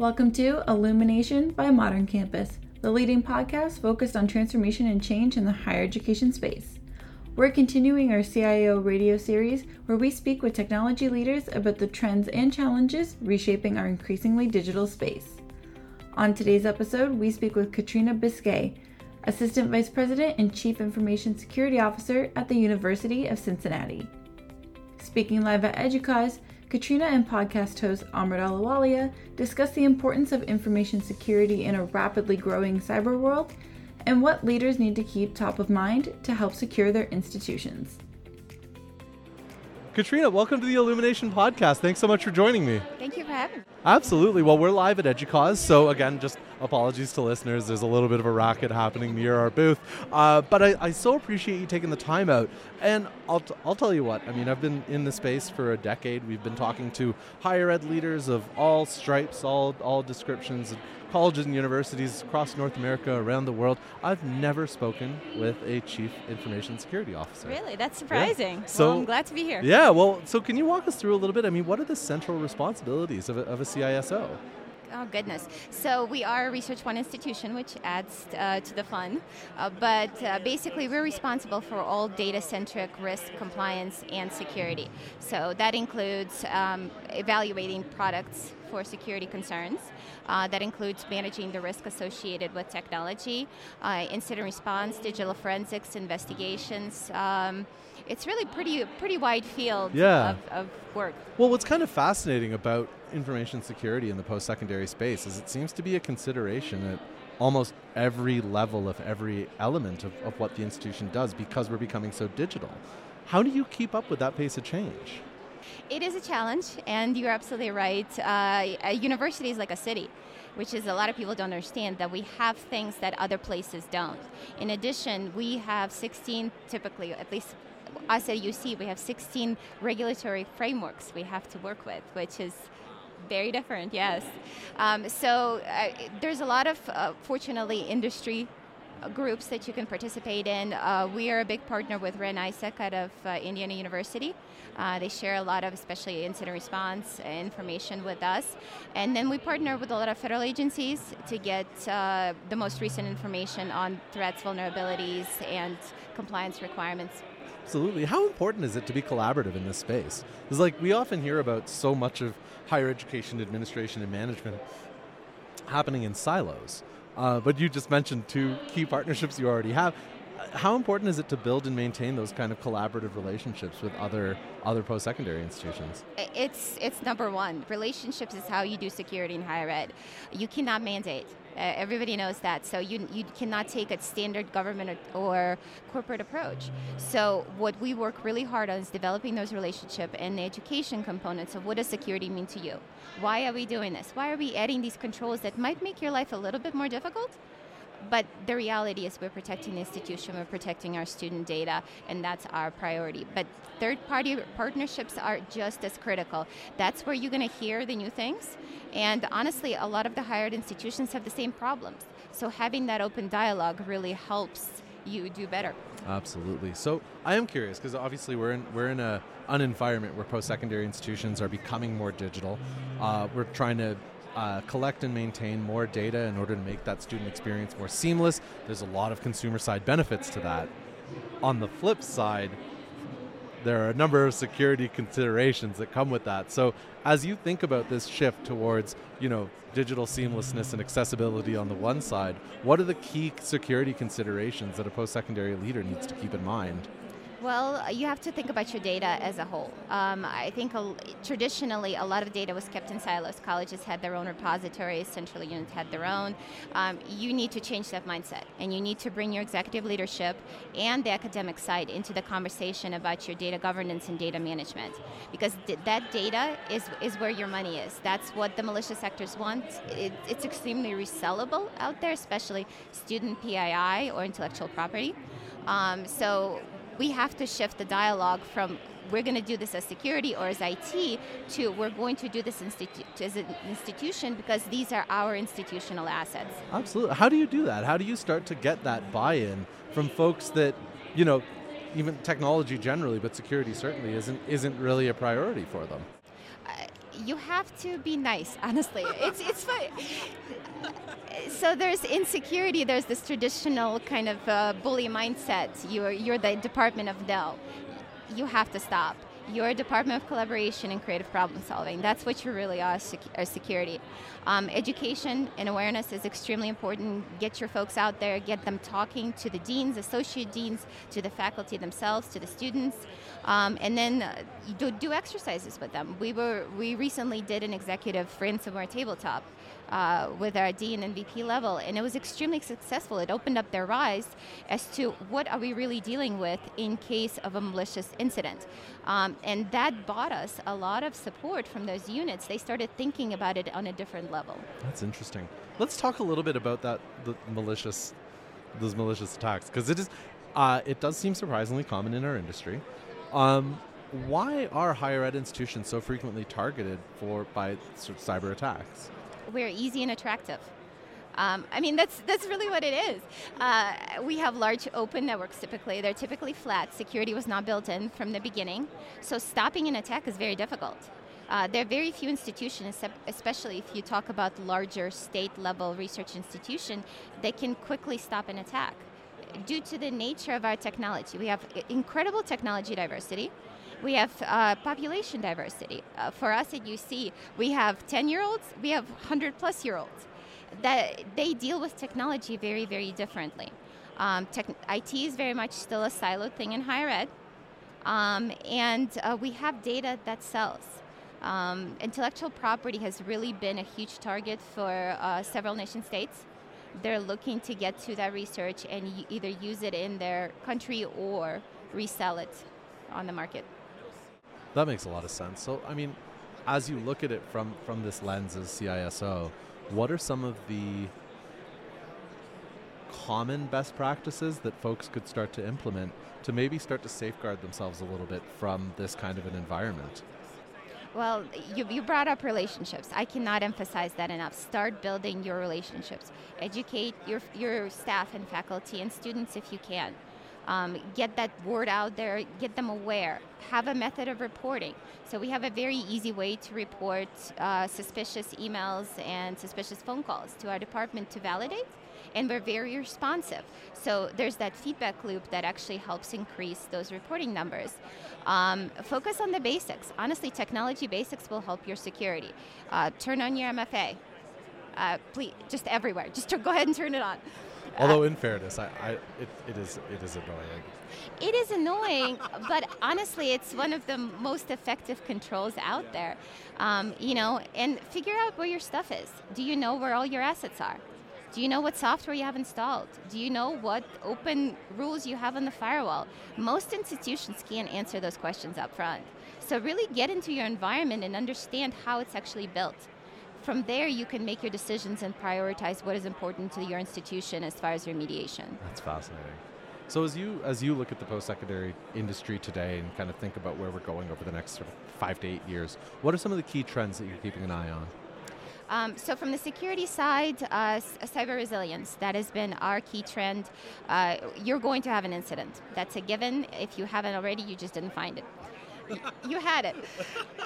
Welcome to Illumination by Modern Campus, the leading podcast focused on transformation and change in the higher education space. We're continuing our CIO radio series where we speak with technology leaders about the trends and challenges reshaping our increasingly digital space. On today's episode, we speak with Katrina Biscay, Assistant Vice President and Chief Information Security Officer at the University of Cincinnati. Speaking live at EDUCAUSE, Katrina and podcast host Amrit Ahluwalia discuss the importance of information security in a rapidly growing cyber world and what leaders need to keep top of mind to help secure their institutions. Katrina, welcome to the Illumination Podcast. Thanks so much for joining me. Thank you for having me. Absolutely. Well, we're live at EDUCAUSE, so again, just apologies to listeners. There's a little bit of a racket happening near our booth, uh, but I, I, so appreciate you taking the time out. And I'll, t- I'll tell you what. I mean, I've been in the space for a decade. We've been talking to higher ed leaders of all stripes, all all descriptions colleges and universities across North America, around the world. I've never spoken with a chief information security officer. Really? That's surprising. Yeah. So well, I'm glad to be here. Yeah, well, so can you walk us through a little bit? I mean, what are the central responsibilities of a, of a CISO? Oh, goodness. So we are a Research One institution, which adds uh, to the fun. Uh, but uh, basically, we're responsible for all data centric risk, compliance, and security. So that includes um, evaluating products for security concerns. Uh, that includes managing the risk associated with technology, uh, incident response, digital forensics, investigations. Um, it's really pretty pretty wide field yeah. of, of work. Well, what's kind of fascinating about information security in the post-secondary space is it seems to be a consideration at almost every level of every element of, of what the institution does because we're becoming so digital. How do you keep up with that pace of change? It is a challenge, and you're absolutely right. Uh, a university is like a city, which is a lot of people don't understand that we have things that other places don't. In addition, we have 16, typically, at least us at UC, we have 16 regulatory frameworks we have to work with, which is very different, yes. Um, so uh, there's a lot of, uh, fortunately, industry groups that you can participate in. Uh, we are a big partner with REN-ISAC out of uh, Indiana University. Uh, they share a lot of, especially incident response information with us. And then we partner with a lot of federal agencies to get uh, the most recent information on threats, vulnerabilities, and compliance requirements. Absolutely. How important is it to be collaborative in this space? Because, like, we often hear about so much of higher education administration and management happening in silos. Uh, but you just mentioned two key partnerships you already have. How important is it to build and maintain those kind of collaborative relationships with other other post-secondary institutions? It's it's number one. Relationships is how you do security in higher ed. You cannot mandate. Uh, everybody knows that. So you, you cannot take a standard government or, or, corporate approach. So what we work really hard on is developing those relationship and the education components of what does security mean to you? Why are we doing this? Why are we adding these controls that might make your life a little bit more difficult? But the reality is, we're protecting the institution, we're protecting our student data, and that's our priority. But third party partnerships are just as critical. That's where you're going to hear the new things. And honestly, a lot of the higher ed institutions have the same problems. So having that open dialogue really helps you do better. Absolutely. So I am curious because obviously we're in we're in a an environment where post-secondary institutions are becoming more digital. Uh, we're trying to uh, collect and maintain more data in order to make that student experience more seamless. There's a lot of consumer side benefits to that. On the flip side, there are a number of security considerations that come with that. So, as you think about this shift towards, you know, digital seamlessness and accessibility on the one side, what are the key security considerations that a post-secondary leader needs to keep in mind? Well, you have to think about your data as a whole. Um, I think a, traditionally a lot of data was kept in silos. Colleges had their own repositories, central units had their own. Um, you need to change that mindset, and you need to bring your executive leadership and the academic side into the conversation about your data governance and data management, because th- that data is is where your money is. That's what the malicious actors want. It, it's extremely resellable out there, especially student PII or intellectual property. Um, so we have to shift the dialogue from we're going to do this as security or as IT to we're going to do this institu- as an institution because these are our institutional assets. Absolutely. How do you do that? How do you start to get that buy-in from folks that, you know, even technology generally, but security certainly isn't isn't really a priority for them? You have to be nice. Honestly, it's it's fun. So there's in security. There's this traditional kind of uh, bully mindset. You're you're the department of Dell. You have to stop you're department of collaboration and creative problem solving. That's what you really are as security. Um, education and awareness is extremely important. Get your folks out there, get them talking to the deans, associate deans, to the faculty themselves, to the students, um, and then uh, do, do exercises with them. We were we recently did an executive ransomware tabletop uh, with our dean and VP level, and it was extremely successful. It opened up their eyes as to what are we really dealing with in case of a malicious incident, um, and that bought us a lot of support from those units. They started thinking about it on a different level. That's interesting. Let's talk a little bit about that the malicious, those malicious attacks, because it is, uh, it does seem surprisingly common in our industry. Um, why are higher ed institutions so frequently targeted for by cyber attacks? We're easy and attractive. Um, I mean, that's that's really what it is. Uh, we have large open networks typically. They're typically flat. Security was not built in from the beginning, so stopping an attack is very difficult. Uh, there are very few institutions, especially if you talk about larger state-level research institution, that can quickly stop an attack due to the nature of our technology. We have incredible technology diversity. We have uh, population diversity. Uh, for us at UC, we have 10 year olds, we have 100 plus year olds. That they deal with technology very, very differently. Um, tech, IT is very much still a siloed thing in higher ed, um, and uh, we have data that sells. Um, intellectual property has really been a huge target for uh, several nation states. They're looking to get to that research and either use it in their country or resell it on the market. That makes a lot of sense. So, I mean, as you look at it from from this lens as CISO, what are some of the common best practices that folks could start to implement to maybe start to safeguard themselves a little bit from this kind of an environment? Well, you, you brought up relationships. I cannot emphasize that enough. Start building your relationships. Educate your, your staff and faculty and students if you can. Um, get that word out there, get them aware, have a method of reporting. So we have a very easy way to report uh, suspicious emails and suspicious phone calls to our department to validate, and we're very responsive. So there's that feedback loop that actually helps increase those reporting numbers. Um, focus on the basics. Honestly, technology basics will help your security. Uh, turn on your MFA. Uh, please, just everywhere. Just go ahead and turn it on. Although, in fairness, I, I it, it is it is annoying. It is annoying, but honestly, it's one of the most effective controls out there. Um, you know, and figure out where your stuff is. Do you know where all your assets are? Do you know what software you have installed? Do you know what open rules you have on the firewall? Most institutions can't answer those questions up front. So really get into your environment and understand how it's actually built from there you can make your decisions and prioritize what is important to your institution as far as remediation. That's fascinating. So as you as you look at the post-secondary industry today and kind of think about where we're going over the next sort of five to eight years, what are some of the key trends that you're keeping an eye on? Um, so from the security side, uh, cyber resilience, that has been our key trend. Uh, you're going to have an incident. That's a given. If you haven't already, you just didn't find it. You had it.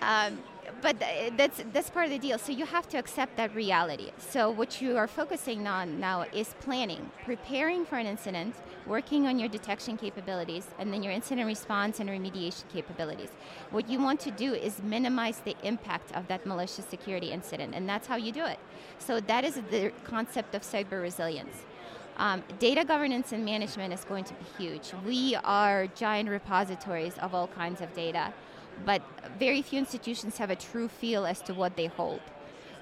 Um, but that's that's part of the deal. So you have to accept that reality. So what you are focusing on now is planning, preparing for an incident, working on your detection capabilities, and then your incident response and remediation capabilities. What you want to do is minimize the impact of that malicious security incident, and that's how you do it. So that is the concept of cyber resilience. Um, data governance and management is going to be huge. We are giant repositories of all kinds of data but very few institutions have a true feel as to what they hold.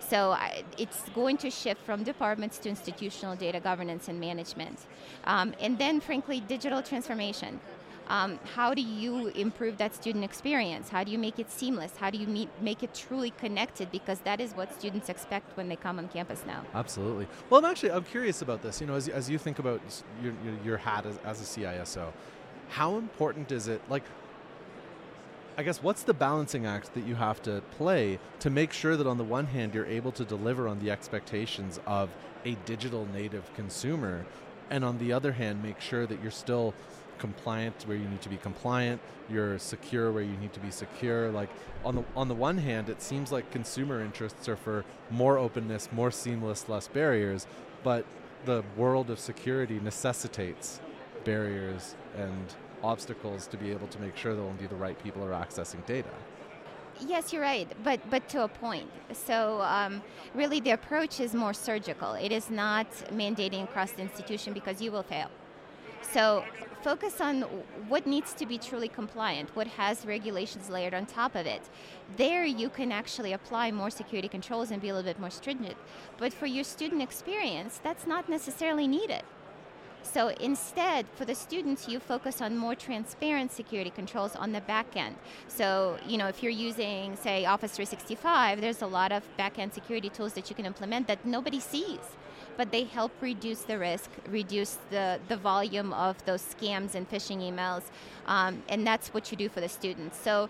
So it's going to shift from departments to institutional data governance and management. Um, and then, frankly, digital transformation. Um, how do you improve that student experience? How do you make it seamless? How do you meet, make it truly connected? Because that is what students expect when they come on campus now. Absolutely. Well, I'm actually I'm curious about this. You know, as, as you think about your, your, your hat as, as a CISO, how important is it? Like, I guess what's the balancing act that you have to play to make sure that on the one hand you're able to deliver on the expectations of a digital native consumer and on the other hand make sure that you're still compliant where you need to be compliant, you're secure where you need to be secure. Like on the on the one hand, it seems like consumer interests are for more openness, more seamless, less barriers, but the world of security necessitates barriers and obstacles to be able to make sure that only the right people are accessing data. Yes, you're right, but but to a point. So um, really, the approach is more surgical. It is not mandating across the institution because you will fail. So focus on what needs to be truly compliant, what has regulations layered on top of it. There, you can actually apply more security controls and be a little bit more stringent. But for your student experience, that's not necessarily needed. So instead, for the students, you focus on more transparent security controls on the back end. So, you know, if you're using, say, Office 365, there's a lot of back end security tools that you can implement that nobody sees. But they help reduce the risk, reduce the, the volume of those scams and phishing emails, um, and that's what you do for the students. So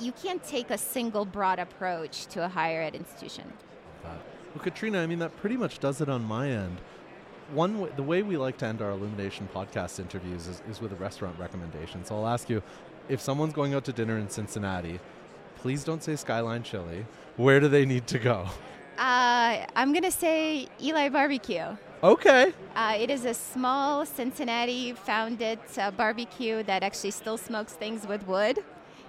you can't take a single broad approach to a higher ed institution. Well, Katrina, I mean, that pretty much does it on my end one the way we like to end our Illumination podcast interviews is, is with a restaurant recommendation. So I'll ask you, if someone's going out to dinner in Cincinnati, please don't say Skyline Chili. Where do they need to go? Uh, I'm gonna say Eli Barbecue. Okay. Uh, it is a small Cincinnati founded uh, barbecue that actually still smokes things with wood.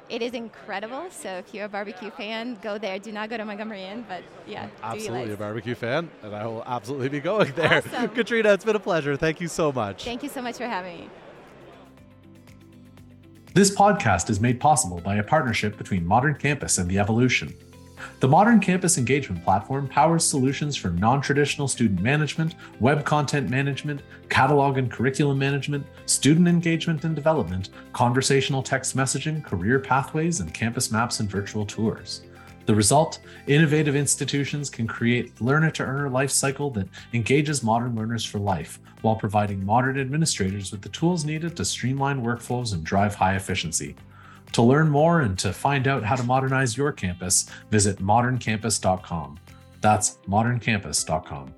It is incredible. So if you're a barbecue fan, go there. Do not go to Montgomery Inn, but yeah, absolutely a barbecue fan, and I will absolutely be going there. Awesome. Katrina, it's been a pleasure. Thank you so much. Thank you so much for having me. This podcast is made possible by a partnership between Modern Campus and The EvoLLLution. The Modern Campus Engagement Platform powers solutions for non traditional student management, web content management, catalog and curriculum management, student engagement and development, conversational text messaging, career pathways, and campus maps and virtual tours. The result innovative institutions can create learner to earner life cycle that engages modern learners for life while providing modern administrators with the tools needed to streamline workflows and drive high efficiency. To learn more and to find out how to modernize your campus, visit moderncampus.com. That's moderncampus.com.